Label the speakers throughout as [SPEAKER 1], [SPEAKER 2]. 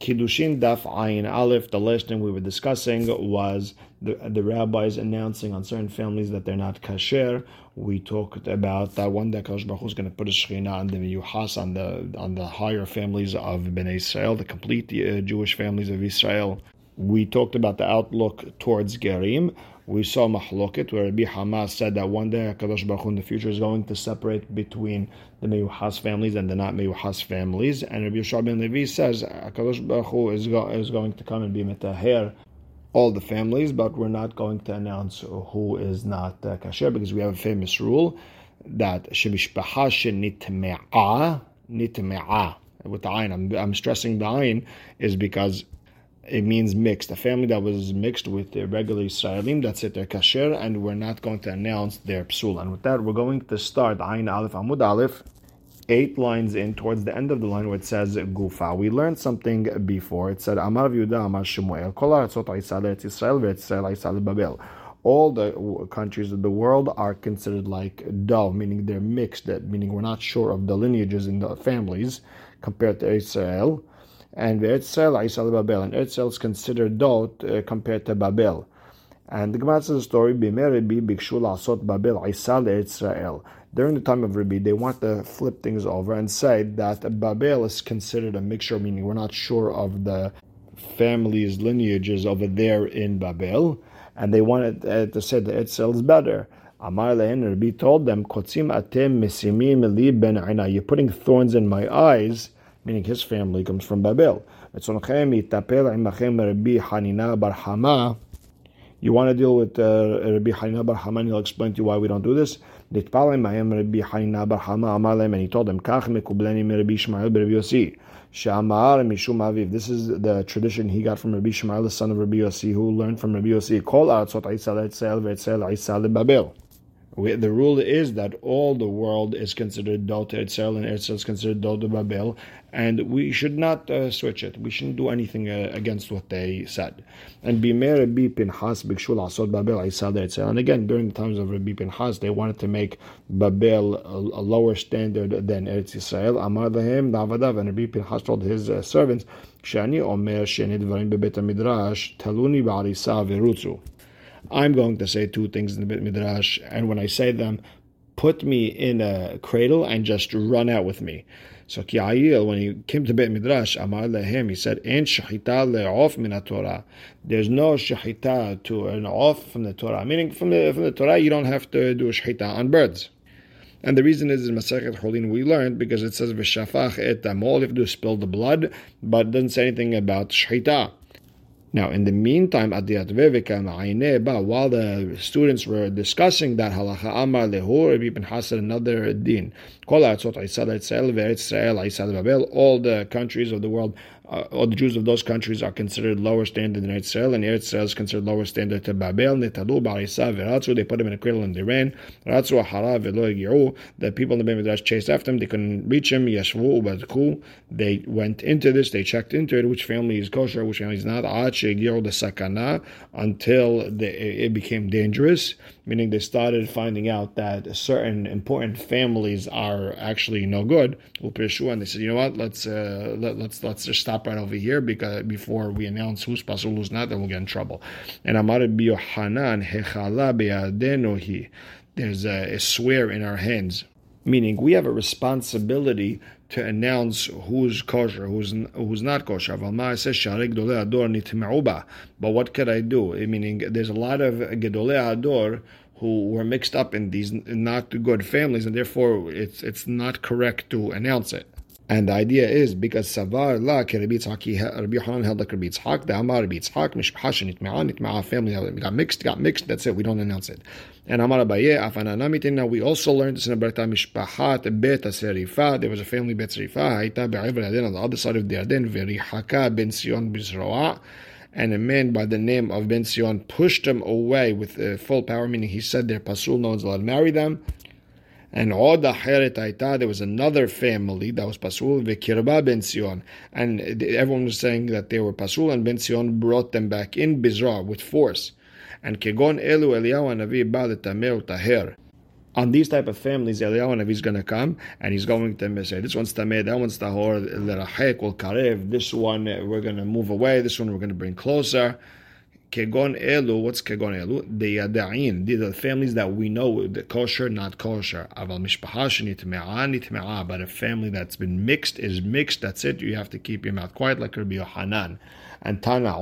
[SPEAKER 1] Kiddushin Daf Ayin Aleph, the last thing we were discussing was the, the rabbis announcing on certain families that they're not kasher. We talked about that one day Kadosh Baruch is going to put a shechina on the Yuhas, on the on the higher families of Bnei Israel, the complete uh, Jewish families of Israel. We talked about the outlook towards Gerim we saw Mahloket, where Rabbi Hamas said that one day HaKadosh Baruch Hu in the future is going to separate between the Meyuhas families and the not Meyuhas families. And Rabbi Yehoshua ben Levi says HaKadosh Baruch Hu is, go, is going to come and be Metaher all the families, but we're not going to announce who is not uh, kasher because we have a famous rule that Shemishpaha Nitme'a, Nitme'a, with the ayin, I'm, I'm stressing the ayin, is because it means mixed. A family that was mixed with the regular Israelim, that's it, they're kasher, and we're not going to announce their psul. And with that, we're going to start Ayin Aleph Amud Aleph, eight lines in towards the end of the line where it says Gufa. We learned something before. It said Amar Yehuda Amar Shemuel Kol Aratzot Israel Israel Babel. All the countries of the world are considered like dull, meaning they're mixed, meaning we're not sure of the lineages in the families compared to Israel and Eretzel Aisal Babel, and Eretzel is considered dot uh, compared to Babel. And the Gemara says the story, Bimei Rabbi Bikshu Lasot Babel Aisal Israel. During the time of Rabbi, they want to flip things over and say that Babel is considered a mixture, meaning we're not sure of the family's lineages over there in Babel, and they wanted uh, to say that Eretzel is better. Amar Lehen Rabbi told them, Kotzim atem mesimim li ben You're putting thorns in my eyes meaning his family comes from Babel. You want to deal with uh, Rabbi Hanina Bar Hama, and he'll explain to you why we don't do this. And he told them, This is the tradition he got from Rabbi Shmuel, the son of Rabbi Yossi, who learned from Rabbi Yossi. Babel the rule is that all the world is considered Dot Etzel and Etzel is considered Dot Babel, and we should not uh, switch it. We shouldn't do anything uh, against what they said. And Bimer Rabbi Pinchas Asod Babel Isad Etzel. And again, during the times of Rabbi Pinchas, they wanted to make Babel a, a lower standard than Eretz Yisrael. Amar Lahem Davadav, and Rabbi Pinchas told his uh, servants, Shani Omer Sheni Dvarim Bebet Midrash Taluni Ba'arisa Virutzu. I'm going to say two things in the Bit Midrash, and when I say them, put me in a cradle and just run out with me. So Kiayil, when he came to Beit Midrash, Amar lehem, he said, "En shahita le'of min Torah." There's no shahita to an off from the Torah. Meaning, from the from the Torah, you don't have to do a shahita on birds. And the reason is in Masechet Cholin we learned because it says v'shafach et amol. You have to spill the blood, but it doesn't say anything about shahita. Now, in the meantime, while the students were discussing that halacha, Amar lehur, Ibn Hasan another din. All the countries of the world uh, all the Jews of those countries are considered lower standard than Israel, and Israel is considered lower standard to Babel. Netalu ba'isa v'ratzu, they put him in a cradle and they ran. Ratzu v'lo the people in the Midrash chased after him, they couldn't reach him. Yeshvu u'badku, they went into this, they checked into it, which family is kosher, which family is not. Ad she'giru the sakana, until they, it became dangerous meaning they started finding out that certain important families are actually no good. And they said, you know what, let's uh, let, let's let's just stop right over here because before we announce who's pasul, who's not, then we'll get in trouble. And Amar. There's a, a swear in our hands, meaning we have a responsibility to announce who's kosher, who's who's not kosher. But what could I do? Meaning, there's a lot of gedolei ador who were mixed up in these not good families, and therefore it's it's not correct to announce it. And the idea is because Savar la Rabbi Yitzhak, Rabbi Yohanan held like Rabbi Yitzhak, the Amar Rabbi Yitzhak, Mishpaha Nitme'a, Nitme'a family got mixed, got mixed, that's it, we don't announce it. And Amar Abaye, Afana Namitin, now we also learned this in Aberta Mishpahat Bet Serifa, there was a family Bet Serifa, Haita Be'ever Yaden on the other side of the Yarden, Verihaka Ben Sion Bizroa, and a man by the name of Ben Sion pushed them away with uh, full power, meaning he said they're pasul, no one's allowed to marry them. And Oda Heret Aita, there was another family that was Pasul, Vekirba Ben Sion. And everyone was saying that they were Pasul, and Ben Sion brought them back in Bizra with force. And Kegon Elu Eliyahu Navi Ba Tamer Taher. on these type of families, Eliyahu Navi is going to come and he's going to say, this one's tameh, that one's tahor, l'rahek, will karev, this one we're going to move away, this one we're going to bring closer. Kegon elu, what's kegon elu? The yada'in, these are the families that we know, the kosher, not kosher. Aval mishpaha but a family that's been mixed is mixed, that's it, you have to keep your mouth quiet like Rabbi Yohanan. And Tana,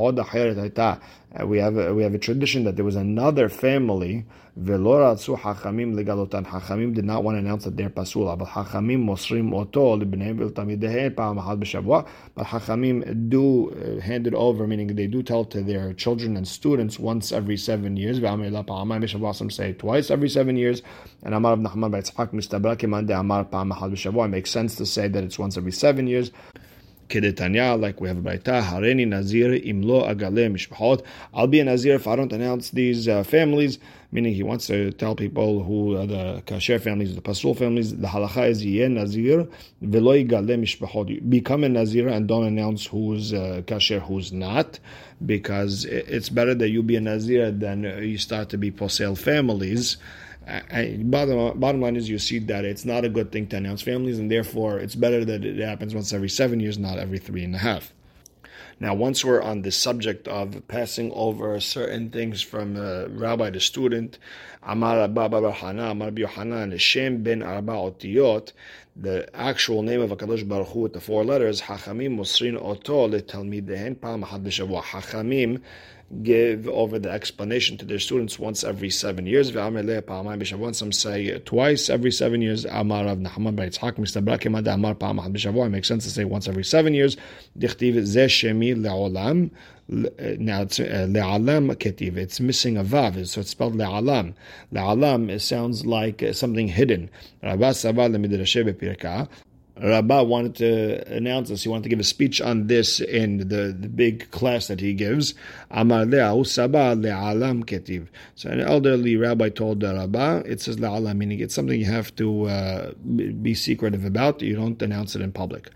[SPEAKER 1] uh, we have a, we have a tradition that there was another family. Hachamim legalotan. Hachamim did not want to announce that they're pasula, but Hachamim mosrim oto. But Hachamim do uh, hand it over, meaning they do tell to their children and students once every seven years. Some say twice every seven years. And Amar of Nachman b'Yitzchak mistabra keman de Amar makes sense to say that it's once every seven years. Kedetanya, like we have Baita, Hareni Nazir Imlo Agale Mishpahot. I'll be a Nazir if I don't announce these uh, families, meaning he wants to tell people who are the Kasher families, the Pasul families, the halacha is Yen Nazir, Velo Igale Mishpahot. Become a Nazir and don't announce who's uh, Kasher, who's not, because it's better that you be a Nazir than you start to be Posel families. I, bottom, bottom line is you see that it's not a good thing to announce families, and therefore it's better that it happens once every seven years, not every three and a half. Now, once we're on the subject of passing over certain things from uh, rabbi to student, Amar Abba Hana, Amar Yohanan, Shem ben Arba Otiyot, the actual name of HaKadosh Baruch Hu with the four letters, Hachamim Musrin Oto Letalmidehen Pam B'Shavua. Hachamim give over the explanation to their students once every seven years. Some say twice every seven years. It makes sense to say once every seven years. Now it's uh, le'alam. It's missing a vav, so it's spelled le'alam. Le'alam sounds like uh, something hidden. Rabbah wanted to announce this. He wanted to give a speech on this in the, the big class that he gives. Amar le'alam ketiv. So an elderly rabbi told the Rabbah, it says le'alam, meaning it's something you have to uh, be secretive about. You don't announce it in public.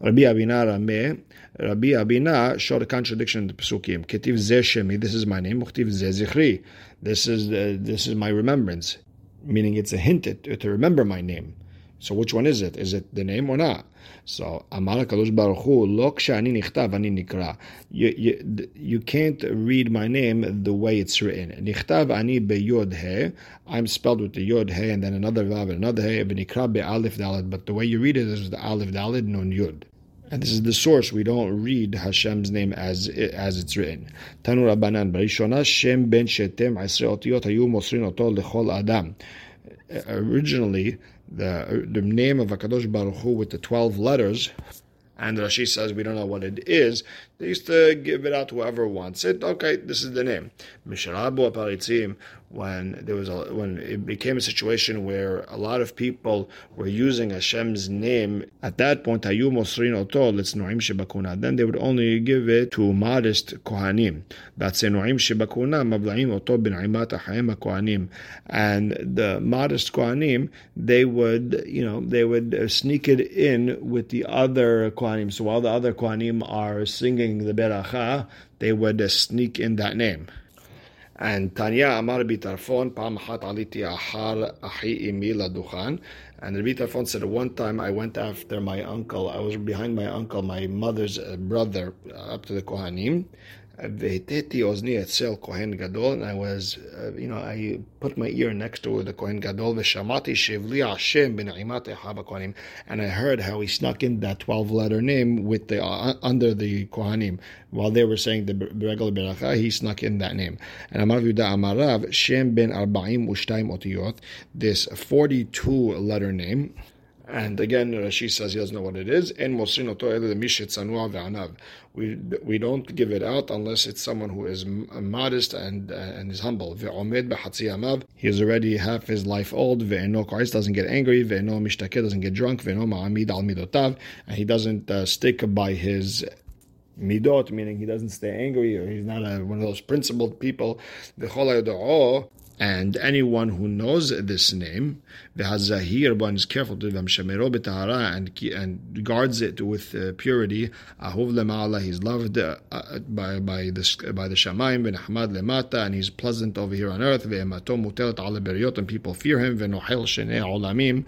[SPEAKER 1] Rabbi Abina Rameh, Rabbi Abina showed a contradiction in the Pesukim. Ketiv zeh shemi, this is my name. Mukhtiv zeh zichri, this is, uh, this is my remembrance. Meaning it's a hint to, to remember my name. So which one is it? Is it the name or not? So Amar Kadosh Baruch Hu Lo Kshani Nichtav Ani Nikra. You you can't read my name the way it's written. Nichtav Ani Beyod He. I'm spelled with the Yod He and then another Vav and another He. Nikra Be Aleph Dalad. But the way you read it is the Aleph Dalad Nun Yud. And this is the source. We don't read Hashem's name as as it's written. Tanu Rabbanan Barishona Shem Ben Shetem Asre Otiyot Hayu Mosrin Oto Lechol Adam. Uh, originally, the the name of Hakadosh Baruch Hu with the twelve letters, and Rashi says we don't know what it is. They used to give it out to whoever wants it. Okay, this is the name. Mishrabu Aparitzim when there was a, when it became a situation where a lot of people were using Hashem's name. At that point. Then they would only give it to modest Kohanim. And the modest Kohanim, they would, you know, they would sneak it in with the other Kohanim. So while the other Kohanim are singing the Beracha, they would sneak in that name. And Tanya Amar Bitarfon, Pam Hat Aliti Ahar Ahi Imi Ladukhan. And Rabbi Tarfon said, one time I went after my uncle. I was behind my uncle, my mother's uh, brother, uh, up to the Kohanim. Ozni etzel Kohen Gadol, and I was, uh, you know, I put my ear next to the Kohen Gadol, v'shamati shivli Hashem ben haba and I heard how he snuck in that 12 letter name with the uh, uh, under the Kohanim. While they were saying the regular beracha, he snuck in that name. And Amar Yuda Amarav, Shem ben Arbaim Ushtaim Otiyot, this 42 letter name and again, Rashi says he doesn't know what it is. We we don't give it out unless it's someone who is modest and uh, and is humble. He is already half his life old. doesn't get angry. doesn't get drunk. And he doesn't uh, stick by his midot, meaning he doesn't stay angry or he's not a, one of those principled people. And anyone who knows this name, the v'hazahir, one is careful to them, and and guards it with uh, purity. Ahuv lema'ala, he's loved uh, by by the by the shamayim, v'nahmad lemata, and he's pleasant over here on earth. Ve'ematom mutelet ala beriot, and people fear him. V'nohel shenei olamim,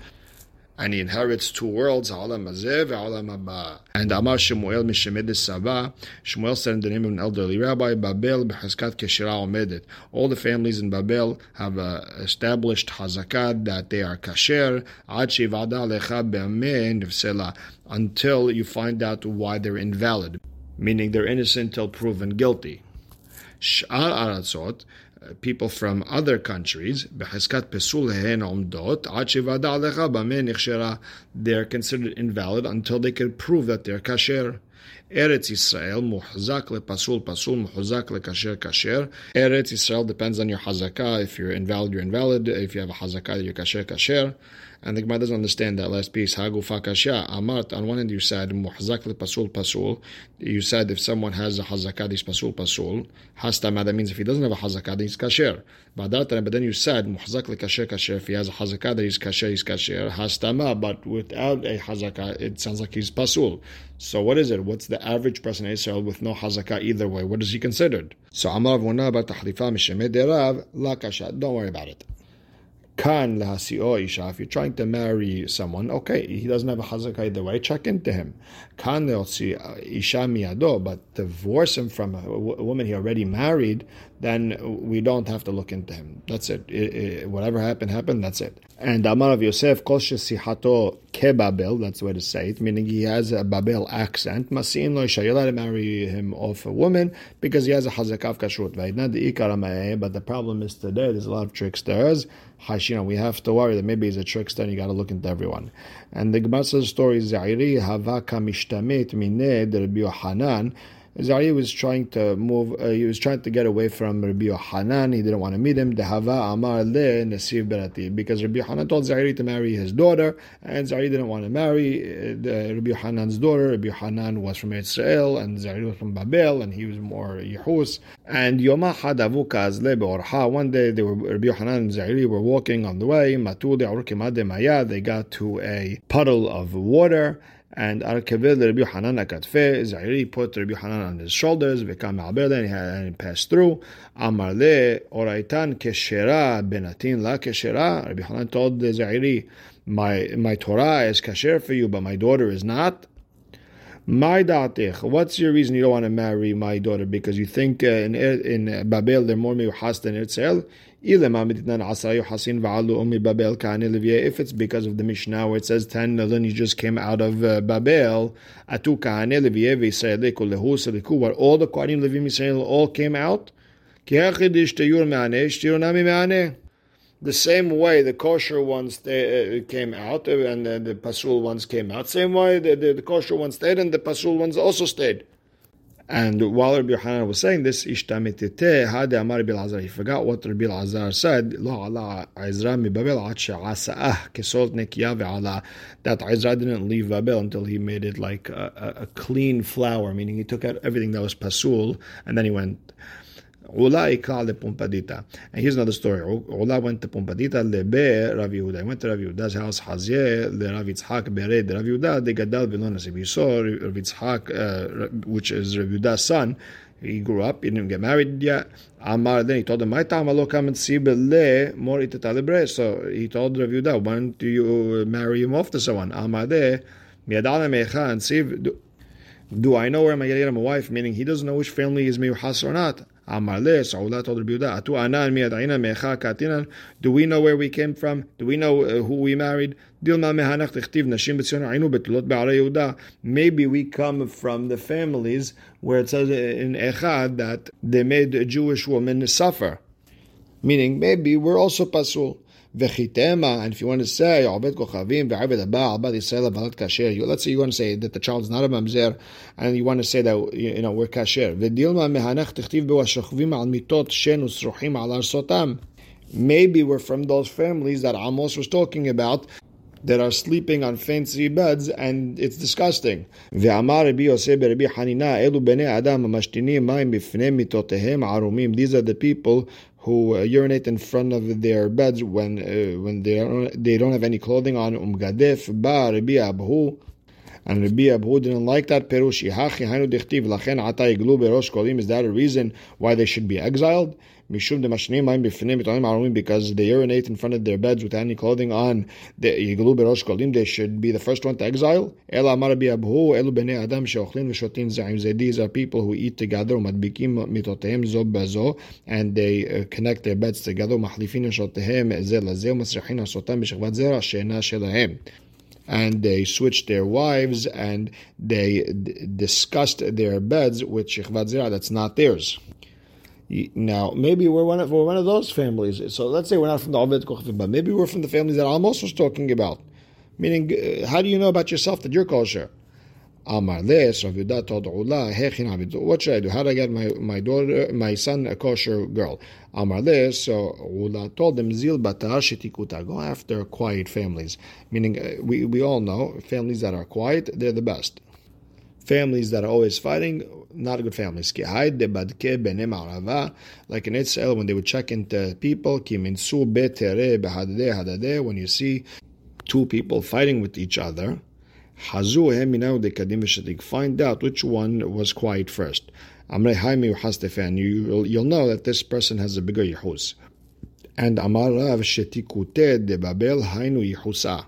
[SPEAKER 1] and he inherits two worlds, Alam Alam. And Amar Shemuel Mishemed Saba, Shemuel said in the name of an elderly rabbi, Babel B'Hazkat Keshira Omedet. All the families in Babel have uh, established Hazakat that they are kasher, Ad Shivada Lecha Be'ameh until you find out why they're invalid, meaning they're innocent till proven guilty. Sh'ar Aratzot, Uh, people from other countries, they're considered invalid until they can prove that they're kasher. Eretz Israel, muhzak lepasul pasul muhzak lekasher kasher. Eretz Israel depends on your hazakah. If you're invalid, you're invalid. If you have a hazakah, you're kasher kasher. And the Gemara doesn't understand that last piece. Hagu fakasha amart. On one hand, you said muhzak pasul pasul. You said if someone has a hazakah, he's pasul pasul. Hastama. That means if he doesn't have a hazakah, he's kasher. But then you said muhzak kasher kasher. If he has a hazakah, he's kasher, he's kasher. Hastama. But without a hazakah, it sounds like he's pasul. So what is it? What's the average person in Israel with no hazakah either way? What is he considered? So Amar Vuna Tahlifa Mishemed Derav La Kasha. Don't worry about it. Kan lahasio oh, isha. If you're trying to marry someone, okay, he doesn't have a hazakah either way. Check into him. Uh, Miyado, but divorce him from a, woman he already married, then we don't have to look into him. That's it. it, it whatever happened, happened. That's it. And Amar of Yosef kol shesihato kebabel. That's the way to say it, meaning he has a Babel accent. Masin lo allowed to marry him off a woman because he has a hazakah of kashrut. But the problem is today there's a lot of tricksters Hashina, we have to worry that maybe he's a trickster and you got to look into everyone. And the Gemara says story, is Zairi hava kamishtamet mined Rabbi Yohanan, Zari was trying to move, uh, he was trying to get away from Rabbi Yohanan. He didn't want to meet him. Dehava Amar Le Nasir Berati. Because Rabbi Yohanan told Zari to marry his daughter, and Zari didn't want to marry uh, Rabbi Yohanan's daughter. Rabbi Yohanan was from Israel, and Zari was from Babel, and he was more Yehus. And Yoma Hadavu Kazle Beorha. One day, they were, Rabbi Yohanan and Zari were walking on the way. Matu de. They got to a puddle of water. And Al Kavir Rabbi Yohanan Akatfe, Zairi put Rabbi Yohanan on his shoulders, Vekam Ma'aber, and he had and he passed through. Amar le Oraitan Keshera Benatin La Keshera. Rabbi Yohanan told the Zairi, my, my Torah is kasher for you, but my daughter is not. My datich, what's your reason you don't want to marry my daughter? Because you think uh, in in Babel they're more miyuhas than Israel? If it's because of the Mishnah where it says 10 lineages just came out of uh, Babel, where all the Kohanim Levim Israel all came out, the same way the kosher ones they, uh, came out and uh, the pasul ones came out, same way the, the, the kosher ones stayed and the pasul ones also stayed. And while Rabbi Yohanan was saying this, he forgot what Rabbi Lazar said. That Ezra didn't leave Babel until he made it like a, a, a clean flour, meaning he took out everything that was pasul, and then he went Ula ikla le Pumbedita. And here's another story. Ula went to Pumbedita lebe Rav Yehuda. He went to Rav Yehuda's house, Hazye le Rav Yitzhak bered Rav Yehuda de Gadal v'lo nasib. He saw Rav Yitzhak, uh, which is Rav Yehuda's son, he grew up, he didn't get married yet. Amar, then he told him, My time, I'll come and see Bele more itatalibre. So he told Rav Yehuda, Why don't you marry him off to someone? Amar de, Miadala mecha and see. Do I know where am I getting a wife? Meaning he doesn't know which family is miyuhas or not. Told. Do we know where we came from? Do we know uh, who we married? Maybe we come from the families where it says in Echad that they made a Jewish woman suffer. Meaning, maybe we're also pasul. And if you want to say, let's say you want to say that the child is not a mamzer, and you want to say that, you know, we're kasher. Al mitot al. Maybe we're from those families that Amos was talking about, that are sleeping on fancy beds, and it's disgusting. These are the people who uh, urinate in front of their beds when uh, when they don't, they don't have any clothing on. Umgadef ba Rabbi Abhu. And Rabbi Abhu didn't like that. Perush Is that a reason why they should be exiled? Mishum de because they urinate in front of their beds without any clothing on. The kolim. They should be the first one to exile. Amar elu bnei adam sheochlin v'shotin. These are people who eat together. Umadbikim mitotehem zo bezo, and they uh, connect their beds together. Lazeh asotam b'shechvat zera shelahem and they switched their wives and they d- discussed their beds with shechvat zera that's not theirs. Now, maybe we're one of we're one of those families. So let's say we're not from the Ovid Kochvim, but maybe we're from the families that Amos was talking about. Meaning, uh, how do you know about yourself that you're kosher? Amar Les, Rav told Ula, what should I do? How do I get my, my daughter, my son, a kosher girl? Amar Les, so Ula told them, Zil bata'ashitikuta go after quiet families. Meaning, uh, we, we all know families that are quiet, they're the best. Families that are always fighting, not good families. Like in Israel, when they would check into people, when you see two people fighting with each other, find out which one was quiet first. You, you'll know that this person has a bigger yihus. And Amar Rav shetikute de Babel hainu yihusa.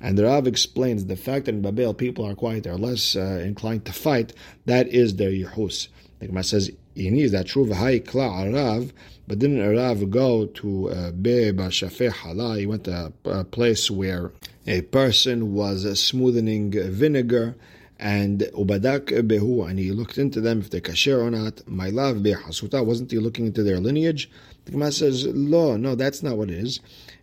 [SPEAKER 1] And the Rav explains the fact that in Babel people are quiet, they're less uh, inclined to fight, that is their Yehus. The Gemara says, is that true? Arav, but didn't Arav go to uh, Be Bashafeh Hala? He went to a, place where a person was smoothing vinegar and ubadak behu, and he looked into them if they're kasher or not. My love behasuta, wasn't he looking into their lineage? The Gemara says, "Lo, no, that's not what it is.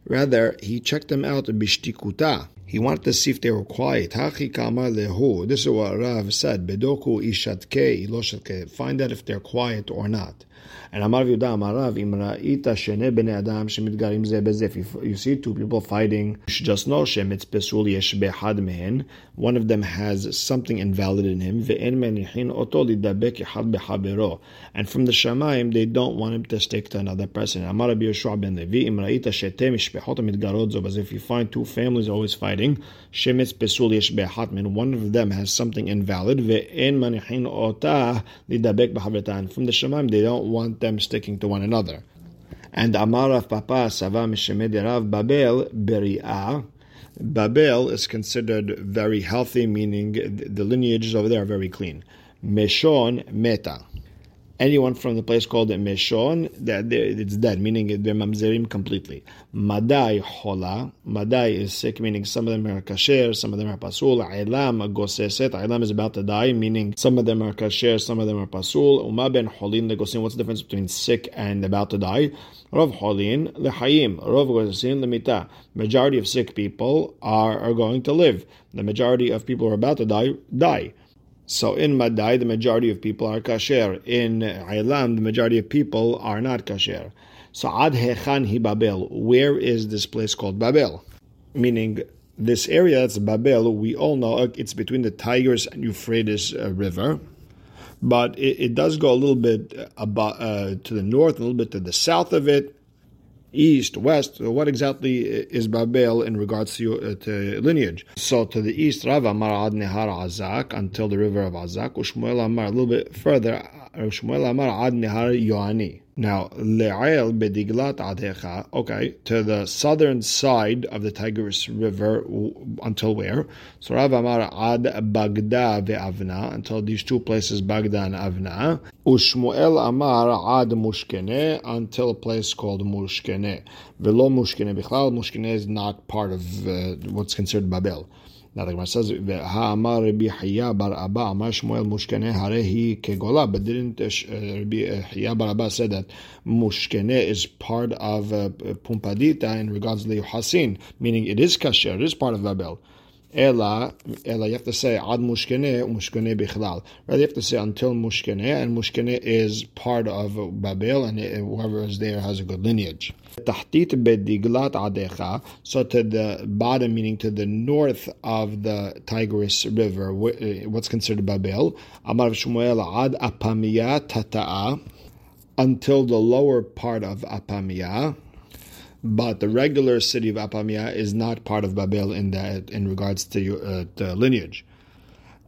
[SPEAKER 1] Rather, he checked them out bishtikuta. He wanted to see if they were quiet. This is what Rav said. Bedoku ishatke Find out if they're quiet or not. And Amar Yuda Amarav Imra'ita Shene Bene Adam Shemidgarim Ze Bezef. If you see two people fighting, you should just know Shemitz Pesul Yesh Behad Mehen. One of them has something invalid in him. Ve'en Menichin Oto Lidabek Had Behabero. And from the Shemaim, they don't want him to stick to another person. If you find two families always fighting, One of them has something invalid. Ve'en. From the Shemaim, they don't want them sticking to one another. And Amarav Papa Sava Rav Babel Beri'ah. Babel is considered very healthy, meaning the lineages over there are very clean. Meshon Meta anyone from the place called Meshon, that it's dead, meaning they're mamzerim completely. Madai hola, Madai is sick, meaning some of them are kasher, some of them are pasul. Ailam goseset, Ailam is about to die, meaning some of them are kasher, some of them are pasul. Uma ben holin legosin, what's the difference between sick and about to die? Rav holin lehayim, Rav gosin lemita. Majority of sick people are, are going to live. The majority of people who are about to die, die. So in Madai, the majority of people are kasher. In Ailam, the majority of people are not kasher. So Ad Hechan Hi Babel. Where is this place called Babel? Meaning, this area that's Babel, we all know it's between the Tigris and Euphrates uh, River. But it, it, does go a little bit about, uh, to the north, a little bit to the south of it east, west. What exactly is Babel in regards to, uh, to lineage? So to the east, Rav Amar ad Nehar Azak until the river of Azak. Ushmuel Amar a little bit further. Shmuel Amar ad Nehar Yoani. Now, Le'el bediglat adecha, okay, to the southern side of the Tigris River until where? So Rav Amar ad Bagda ve'avna, until these two places, Bagda and Avna. Ushmuel Amar ad Mushkene, until a place called Mushkene. Velo Mushkene bichlal, Mushkene is not part of uh, what's considered Babel. Now the Gemara says, "Ha'amar Rabbi Hiya bar Abba Amar Shmuel Mushkene Harehi Kegola." But didn't uh, Rabbi Hiya bar Abba say that Mushkene is part of uh, Pumbedita in regards to Hasin, meaning it is kasher, it is part of Babel. Ela, Ela, you have to say ad mushkene, mushkene bichlal. Rather, you have to say until mushkene, and mushkene is part of Babel, and whoever is there has a good lineage. Tahtit bediglat adecha, so to the bottom, meaning to the north of the Tigris River, what's considered Babel. Amar Shmuel ad apamiya tata'a. until the lower part of Apamia, but the regular city of Apamia is not part of Babel in that in regards to, uh, to lineage.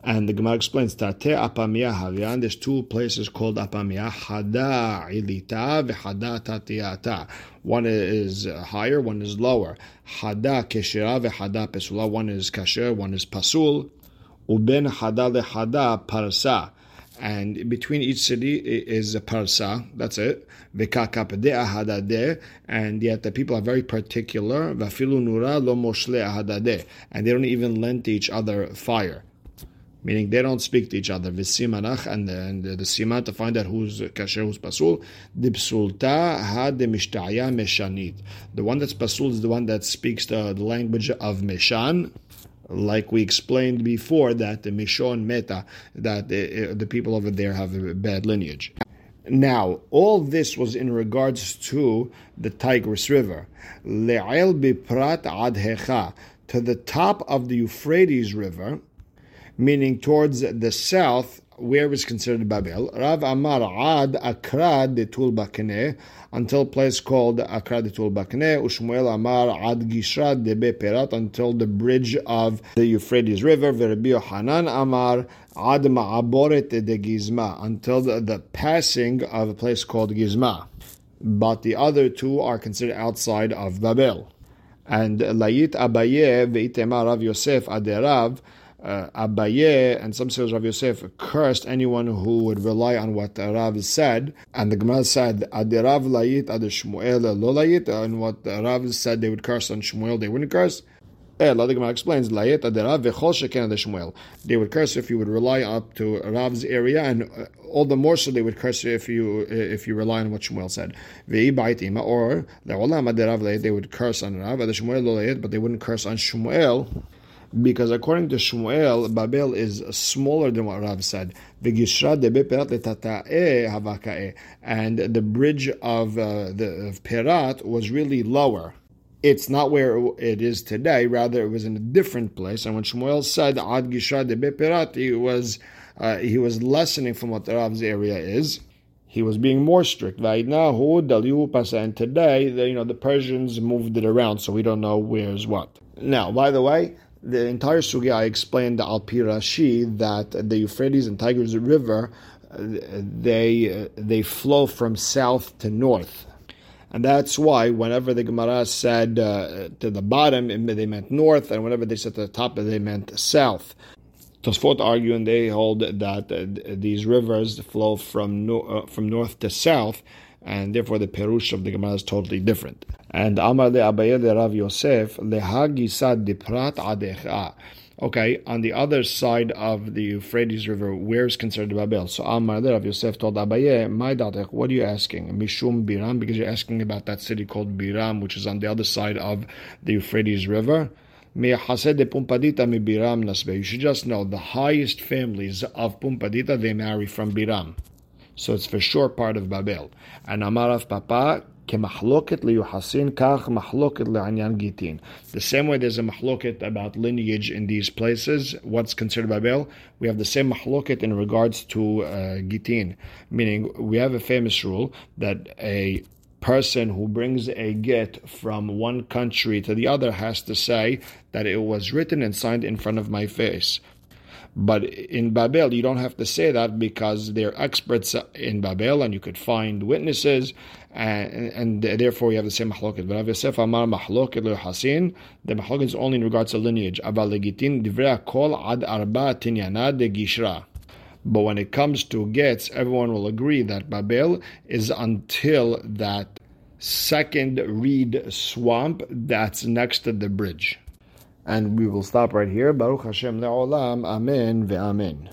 [SPEAKER 1] And the Gemara explains Tate Apamia Havian. There's two places called Apamia, Hada Ilita v'Hada Tatiata. One is higher, one is lower. Hada Keshira v'Hada Pesula. One is Kasher, one is Pasul. Uben Hada leHada Parsa and between each city is a parsa. That's it. And yet the people are very particular. And they don't even lend to each other fire. Meaning they don't speak to each other. V'simanach And the, and the, the sima to find out who's kasher, who's pasul. The one that's pasul is the one that speaks the, the language of Meshan like we explained before, that the Mishon Meta, that the, the people over there have a bad lineage. Now, all this was in regards to the Tigris River. Le'el biprat adhecha, to the top of the Euphrates River, meaning towards the south, where is considered Babel. Rav Amar Ad Akrad de Tulbakne, until place called Akrad de Tulbakne. Ushmuel Amar Ad Gishrad de Beperat, until the bridge of the Euphrates River. Verabio Hanan Amar Ad Ma'aboret de Gizma, until the, the passing of a place called Gizma. But the other two are considered outside of Babel. And Layit Abaye Veitema Rav Yosef Aderav uh, Abaye and some says Rav Yosef cursed anyone who would rely on what Rav said, and the Gemara said Adirav layit ad Shmuel lo layit, and what Rav said they would curse on Shmuel, they wouldn't curse. Eh, the Gemara explains layit adirav vechol sheken Shmuel. They would curse if you would rely up to Rav's area, and uh, all the more so they would curse if you uh, if you rely on what Shmuel said. Or they would curse on Rav, ad Shmuel lo layit, but they wouldn't curse on Shmuel because according to Shmuel, Babel is smaller than what Rav said. And the bridge of uh, the of Perat was really lower. It's not where it is today. Rather, it was in a different place. And when Shmuel said Ad Gisha de Perat, he was uh, he was lessening from what Rav's area is. He was being more strict. And today, the, you know, the Persians moved it around, so we don't know where's what. Now, by the way, the entire sugya I explained Al Pirashi that the Euphrates and Tigris River they they flow from south to north. And that's why whenever the Gemara said uh, to the bottom, they meant north, and whenever they said to the top, they meant south. Tosfot argue and they hold that uh, these rivers flow from no, uh, from north to south, and therefore the perush of the Gemara is totally different. And Amar le Abaye le Rav Yosef diprat adecha. Okay, on the other side of the Euphrates River, where is considered Babel? So Amar le Rav Yosef told Abaye, my datech, what are you asking? Mishum Biram, because you're asking about that city called Biram, which is on the other side of the Euphrates River. You should just know the highest families of Pumbedita they marry from Biram. So it's for sure part of Babel. And Amarav Papa, כמחלוקת ליוחסין, כך מחלוקת לעניין גיטין. The same way there's a מחלוקת about lineage in these places, what's considered Babel, we have the same מחלוקת in regards to uh, gitin, meaning we have a famous rule that a person who brings a get from one country to the other has to say that it was written and signed in front of my face. But in Babel, you don't have to say that because they're experts in Babel and you could find witnesses, and, and therefore you have the same mahloket. But Yosef Amar mahloket hasin, the mahloket is only in regards to lineage. Kol ad arba tinyana de gishra. But when it comes to gets, everyone will agree that Babel is until that second reed swamp that's next to the bridge. And we will stop right here. Baruch Hashem le'olam. Amen ve'amen.